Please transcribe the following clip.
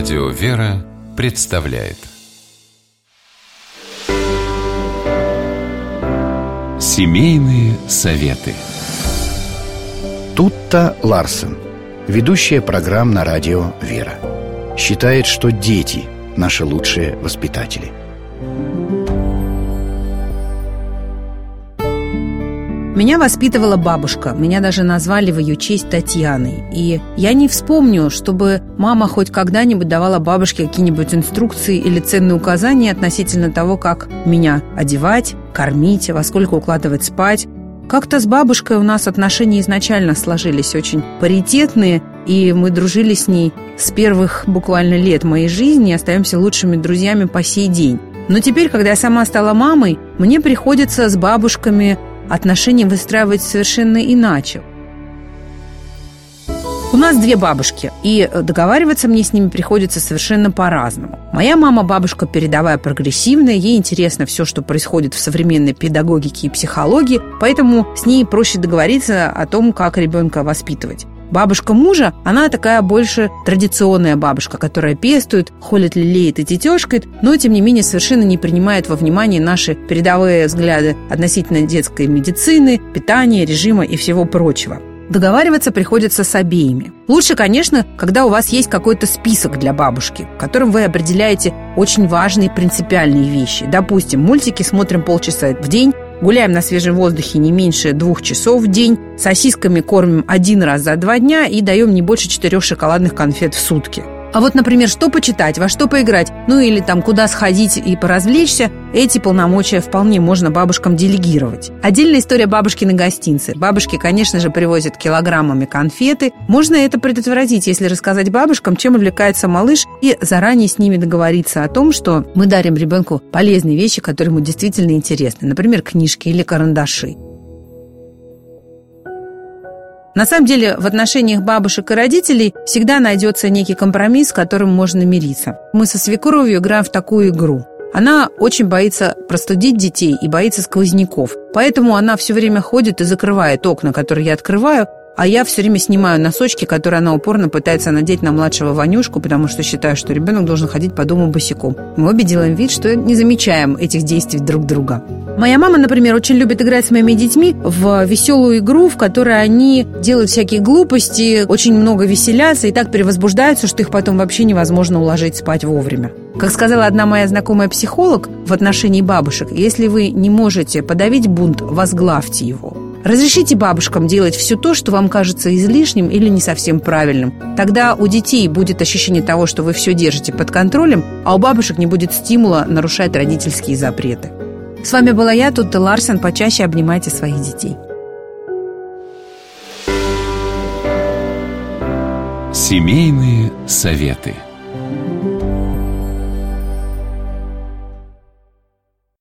Радио «Вера» представляет. Семейные советы. Тутта Ларсен, ведущая программ на радио «Вера», считает, что дети – наши лучшие воспитатели – Меня воспитывала бабушка, меня даже назвали в ее честь Татьяной. И я не вспомню, чтобы мама хоть когда-нибудь давала бабушке какие-нибудь инструкции или ценные указания относительно того, как меня одевать, кормить, во сколько укладывать спать. Как-то с бабушкой у нас отношения изначально сложились очень паритетные, и мы дружили с ней с первых буквально лет моей жизни и остаемся лучшими друзьями по сей день. Но теперь, когда я сама стала мамой, мне приходится с бабушками отношения выстраивать совершенно иначе. У нас две бабушки, и договариваться мне с ними приходится совершенно по-разному. Моя мама бабушка передовая прогрессивная, ей интересно все, что происходит в современной педагогике и психологии, поэтому с ней проще договориться о том, как ребенка воспитывать. Бабушка мужа, она такая больше традиционная бабушка, которая пестует, холит, лелеет и тетешкает, но, тем не менее, совершенно не принимает во внимание наши передовые взгляды относительно детской медицины, питания, режима и всего прочего. Договариваться приходится с обеими. Лучше, конечно, когда у вас есть какой-то список для бабушки, в котором вы определяете очень важные принципиальные вещи. Допустим, мультики смотрим полчаса в день, Гуляем на свежем воздухе не меньше двух часов в день. Сосисками кормим один раз за два дня и даем не больше четырех шоколадных конфет в сутки. А вот, например, что почитать, во что поиграть, ну или там куда сходить и поразвлечься, эти полномочия вполне можно бабушкам делегировать. Отдельная история бабушки на гостинцы. Бабушки, конечно же, привозят килограммами конфеты. Можно это предотвратить, если рассказать бабушкам, чем увлекается малыш, и заранее с ними договориться о том, что мы дарим ребенку полезные вещи, которые ему действительно интересны. Например, книжки или карандаши. На самом деле, в отношениях бабушек и родителей всегда найдется некий компромисс, с которым можно мириться. Мы со свекровью играем в такую игру. Она очень боится простудить детей и боится сквозняков. Поэтому она все время ходит и закрывает окна, которые я открываю, а я все время снимаю носочки, которые она упорно пытается надеть на младшего Ванюшку, потому что считаю, что ребенок должен ходить по дому босиком. Мы обе делаем вид, что не замечаем этих действий друг друга. Моя мама, например, очень любит играть с моими детьми в веселую игру, в которой они делают всякие глупости, очень много веселятся и так перевозбуждаются, что их потом вообще невозможно уложить спать вовремя. Как сказала одна моя знакомая психолог в отношении бабушек, если вы не можете подавить бунт, возглавьте его. Разрешите бабушкам делать все то, что вам кажется излишним или не совсем правильным. Тогда у детей будет ощущение того, что вы все держите под контролем, а у бабушек не будет стимула нарушать родительские запреты. С вами была я, Тутта Ларсен. Почаще обнимайте своих детей. Семейные советы.